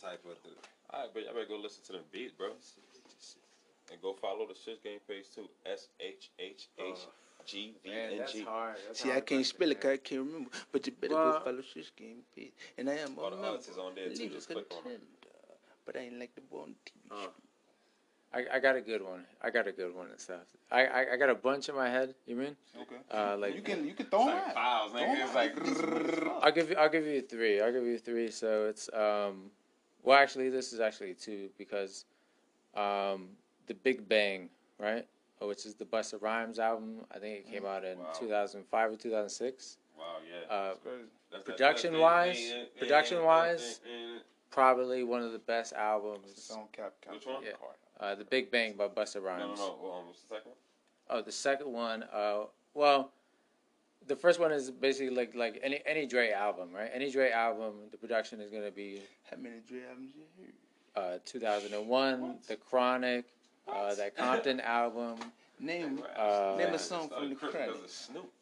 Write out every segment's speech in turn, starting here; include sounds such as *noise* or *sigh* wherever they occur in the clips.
type of dude. All right, but y'all better go listen to the beat, bro. And go follow the Shit Game page too. S H H H G V Man, N that's G. hard. See, I can't spell it 'cause man. I can't remember. But you better Well- go follow Shish Game page. And I am All a the member. artists is on there too. Legal Just click on them. contender. But I ain't like the boy on TV Oh. show. I, I got a good one. I got a good one and stuff. I, I, I got a bunch in my head. You mean? Okay. Uh, like you can you can throw It's them like out. files, Throw It's like. This is what it's for. I'll give you I'll give you three. I'll give you three. So it's um, well actually this is actually two because, um, the Big Bang right, Oh, which is the Busta Rhymes album. I think it came out in Wow. 2005 or 2006. Wow, yeah. Uh, That's- production that's- wise- production wise, probably one of the best albums. Cap. Cap Which one? Yeah. Uh, the Big Bang by Busta Rhymes. No, no, Rhymes. no. Hold. What's the second one? Oh, the second one. Uh, well, the first one is basically like like any any Dre album, right? Any Dre album, the production is gonna be How many Dre albums you heard? uh, 2001, What? The Chronic, uh, that Compton *laughs* album, Name Uh, name a song from the Chronic. credit. because of Snoop.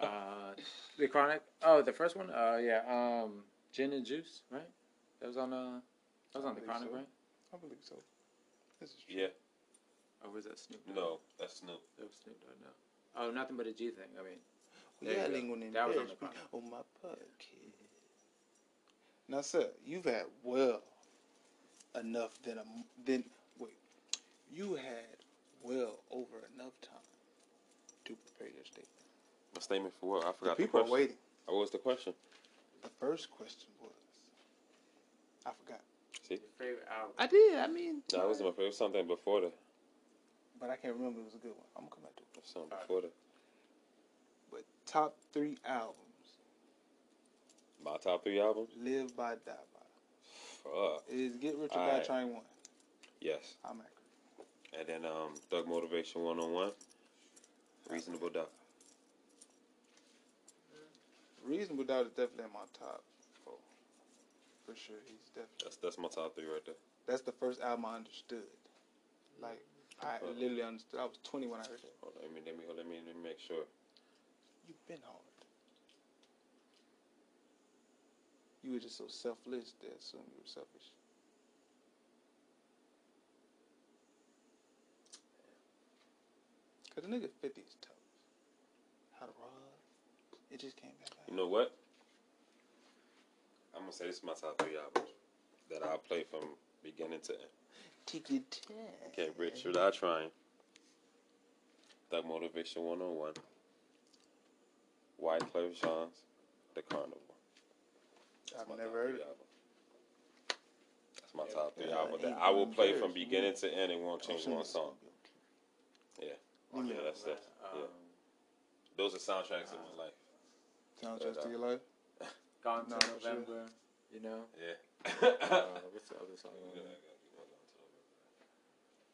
uh, The Chronic. Oh, the first one. Uh, yeah. Um, Gin and Juice, right? That was on uh, that was on The Chronic, so. right? I believe so. This is true. Yeah. Or was that Snoop? No, that's Snoop. That was Snoop. Dogg, No. Oh, nothing but a G thing. I mean, Well, There you y'all go. ain't gonna That was on the me chronic. on my podcast. Now, sir, you've had well enough than a then wait. You had well over enough time to prepare your statement. My statement for what? I forgot the, people are question. waiting. Oh, what was the question? The first question was, I forgot. See? your favorite album. I did. I mean, No, it wasn't my favorite. Something before that. But I can't remember. It was a good one. I'm gonna come back to it. Something before that. But top three albums, My top three albums? live by, die by, Fuck. is Get Rich or Die Trying One. Yes. I'm accurate. And then um, Thug Motivation One on One. Reasonable Doubt. Reasonable Doubt is definitely in my top four. For sure, he's definitely. That's that's my top three right there. That's the first album I understood. Like I literally understood. I was 20 when I heard that. Hold on, let me let me let me, let me make sure. You've been hard. You were just so selfless that I assumed you were selfish. Cause the nigga 50 is tough. How to rob? It just came back. You know what? I'm gonna say this is my top three albums that I'll play from beginning to end. Take your time. Okay, Rich or Die Trying. Thug Motivation One on One. Wyclef Jean's The Carnival. That's I've never heard three it. That's my top three Yeah, album I that I will play from beginning to end and won't change one song. gonna be okay. Yeah, yeah, that's that. Um, Yeah, those are soundtracks of my life. Soundtracks uh, to your life? *laughs* Gone No, to. November. You know. Yeah. Uh, what's the other song? *laughs*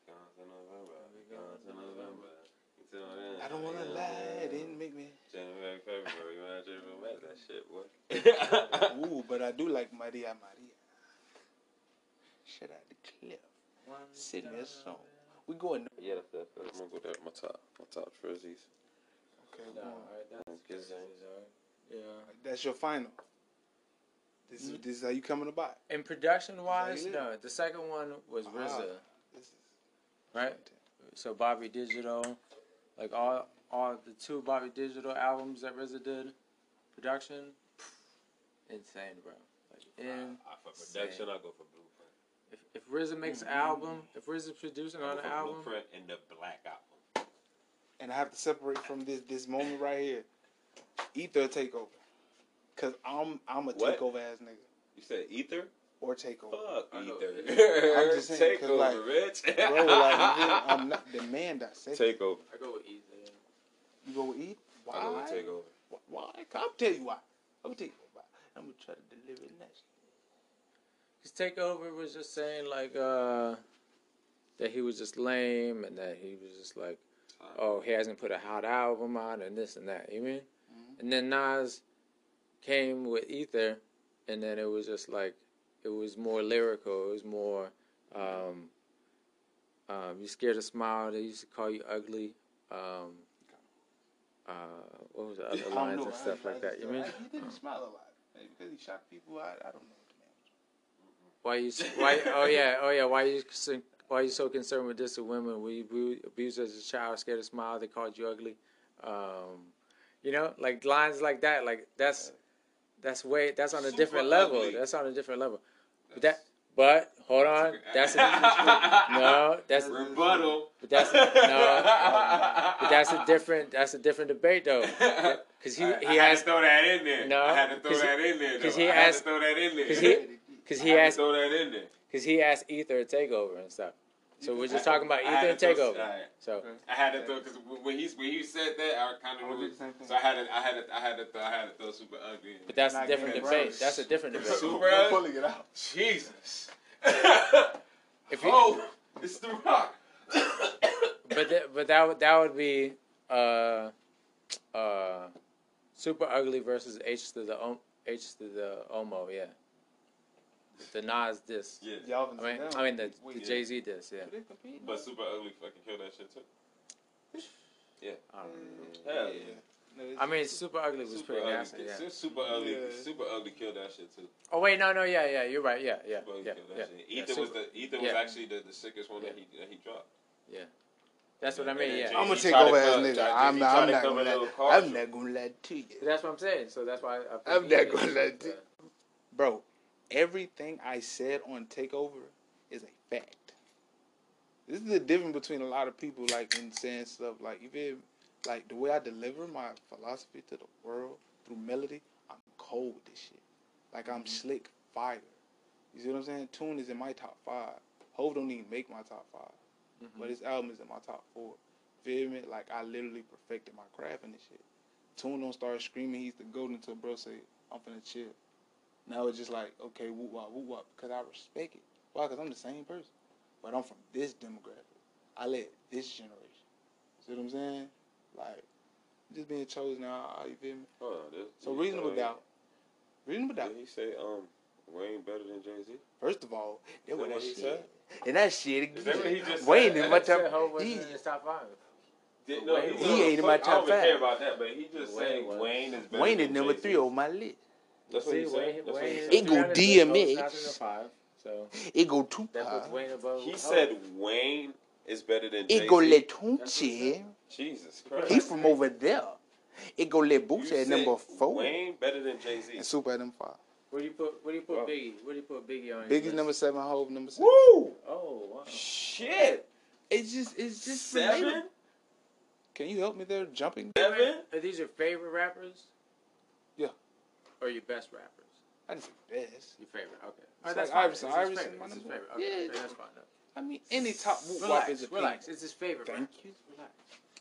Gone to November. Gone to November. Until then, I don't wanna yeah, lie, it yeah. didn't make me. January, February, man, January, that shit, boy. *laughs* Ooh, but I do like Maria Maria. Shout out to Cliff. Send me a song. We going. yeah, that's that. I'm gonna go there. My top, my top trizzies. Okay, No, boom. alright, that's Good good. Yeah. That's your final. This is this is how you coming to buy. In production wise, no. The second one was Ah. RZA, right? So Bobby Digital, like all all the two Bobby Digital albums that RZA did, production, insane, bro. Like in I, for production, I go for Blueprint. if if RZA makes an mm-hmm. album, if RZA's producing I on go an album, Blueprint and the Black Album. And I have to separate from this this moment right here. Ether takeover. Cause I'm I'm a What? takeover ass nigga. You said Ether? Or takeover. Fuck Ether. *laughs* *laughs* I'm just saying, 'cause, Takeover, like, Rich. Bro, like *laughs* you- I'm not the man that said Takeover. I go with Ether. You go with Ether? Why? I go with Takeover. Why? Why? I'll tell you why. I'm gonna tell you why. I'm gonna try to deliver it next. His takeover was just saying like uh that he was just lame and that he was just like, oh, he hasn't put a hot album out and this and that. You mean? Mhm. And then Nas came with Ether, and then it was just like it was more lyrical. It was more. Um, um, you scared to smile. They used to call you ugly. Um, uh, what was the other lines know. and stuff like that? You mean? He didn't smile a lot. Maybe because he shot people. I, I don't know what the man was. why you why oh yeah oh yeah why you why you so concerned with this with women? We abu- abused as a child, scared to smile. They called you ugly. Um, you know, like lines like that. Like that's that's way that's on a Super different level. ugly. That's on a different level. But that but hold on, that's a, *laughs* no that's rebuttal. But that's no. *laughs* But that's a different that's a different debate though. *laughs* Because he I, he I had has to throw that in there. No, I had to throw that in there. 'cause though. he asked- to throw that in there. because he because he asked throw that in there. because he asked Ether to take over and stuff. So we're just talking about Ethan had Ether to throw- takeover. alright. So I had to throw because when he when he said that, I kind of do knew. the same thing. So I had to I had to I had to throw, I had to throw super ugly. But that's a different debate. That's a different debate. Super We're ugly. pulling it out. Jesus. *laughs* If you, oh, it's the rock. but *coughs* th- but that would that would be uh uh super ugly versus H to the om- H to the Omo. Yeah. The Nas diss. yeah, Y'all I mean, I mean the, the. Jay Z diss. Yeah. do they compete? but super ugly fucking kill that shit too. I don't know. Hell Yeah. No, I mean, super ugly was Super pretty ugly, nasty. Yeah. super ugly, Yeah. super ugly killed that shit too. Oh wait, no, no, yeah, yeah, you're right. Yeah, yeah, Super ugly yeah, killed yeah. that shit. yeah, Ether was the Ether was actually the, the sickest one that he that he dropped. Yeah. That's what I mean. then Yeah. Jay-Z I'm gonna take over as cut- nigga. I'm not. I'm not gonna little let. cards. I'm not gonna let to you, That's what I'm saying. So that's why I put I'm not gonna this. let Yeah. it- bro. Everything I said on Takeover is a fact. This is the difference between a lot of people like in saying stuff like you feel me? like the way I deliver my philosophy to the world through melody. I'm cold with this shit. Like I'm mm-hmm. slick fire. You see what I'm saying? Tune is in my top five. Hove don't even make my top 5 but mm-hmm. his album is in my top four. Feel me? Like I literally perfected my craft in this shit. Tune don't start screaming he's the golden until bro say I'm finna chill. Now it's just like okay, whoop wop, whoop wop, because I respect it. Why? Because I'm the same person, but I'm from this demographic. I led this generation. See what I'm saying? Like just being chosen now. You feel me? Hold on, this, So reasonable uh, doubt. Reasonable doubt. Did he say um Wayne better than Jay Z? First of all, that Is was that what that shit. said? And that shit Is that what he again. just Wayne said? in my top. Hov wasn't He, in his top five. Did, no, he- he ain't in my I don't even care about that, but he just Wayne said was. Wayne is better. Wayne is number Jay-Z. three on my list. That's what See, he said. Wayne, That's what Wayne he is said. It go 300, DMX. Not in the five, so It go too that puts high. Wayne above. He said Wayne is better than Jay It go Z. let That's what he Tunechi. Jesus Christ. He from over there. It go let You Boots said at number four. Wayne better than Jay Z. And Super at number five. Where do you put? Where do you put Wow. Biggie? Where do you put Biggie on? your Biggie's list? number seven, Hove number six. Woo! Oh wow. Shit. It's just, it's just Seven? relatable. Can you help me there, jumping? Seven? Are these your favorite rappers? Yeah. Or your best rappers? I didn't say best. Your favorite? Okay. It's that's like fine. Iverson. It's his Iverson, favorite. my It's his number favorite. Okay, Yeah. okay, that's fine. I mean, any top whoop Relax, is a relax. It's his favorite. Thank rapper. you. Relax.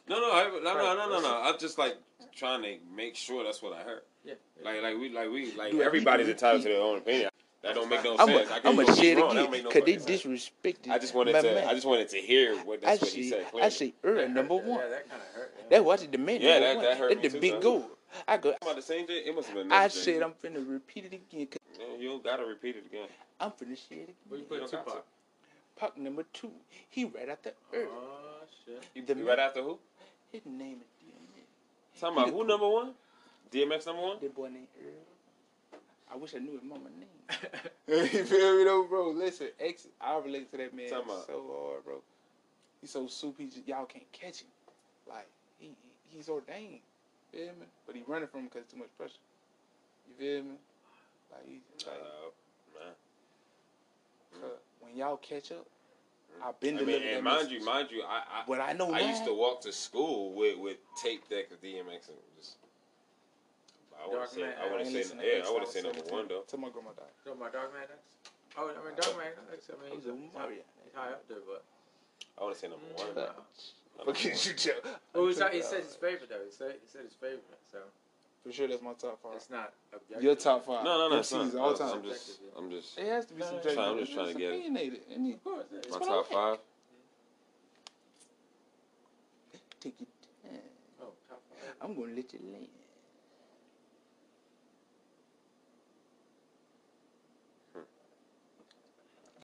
No, no, I, no, no, no, no, no. I'm just like trying to make sure that's what I heard. Yeah. Like, like we, like we, like Do everybody's entitled to their own opinion. That don't make no I'm sense. I gonna can't say it wrong. Again no because they fucking sense. disrespected. I just wanted my to. man. I just wanted to hear what I that's what he say, said. I Clearly. say, Earl number one. Yeah, that kind of hurt. Yeah. That's what the man. Yeah, that- that hurt That's the big goal. I go. I'm about the same day. It must have been. I another said. I'm finna repeat it again. 'cause Man, you don't gotta repeat it again. I'm finna say it Where you again. put don't Tupac? Number two. He right after Earl. Oh shit. You, The you right after who? His name is DMX. Talking about who number one? DMX number one. That boy named Earl. I wish I knew his mama name. *laughs* you feel me though, bro? Listen, X, I relate to that man Talking about- so hard, bro. He's so soup, he just, y'all can't catch him. Like he, he he's ordained, feel me? But he running from him because too much pressure. You feel me? Like he, like Uh, man. when y'all catch up, I've been I mean, delivering and mind message. you, mind you, I, I, But I know I now. used to walk to school with, with tape deck of DMX and just. I wouldn't say. I wouldn't say. yeah, X, I wouldn't say number one though. Till my grandma died. Talking about Dark Man X? Oh, I mean Dark Man X. I mean he's, He's a he's, high, Mario. he's high up there, but. I wouldn't say number one. But- But can you tell? Well, he, said- he said his favorite though. He said he said his favorite, so For sure, that's my top five. it's not objective. Your top five. No, no, no, MCs son. all I'm, time. I'm just, I'm just. It has to be No, no, subjective. I'm just trying to It's get it. opinionated. And Of course. It's My top five. Take your time. Oh, top five. I'm gonna let you land.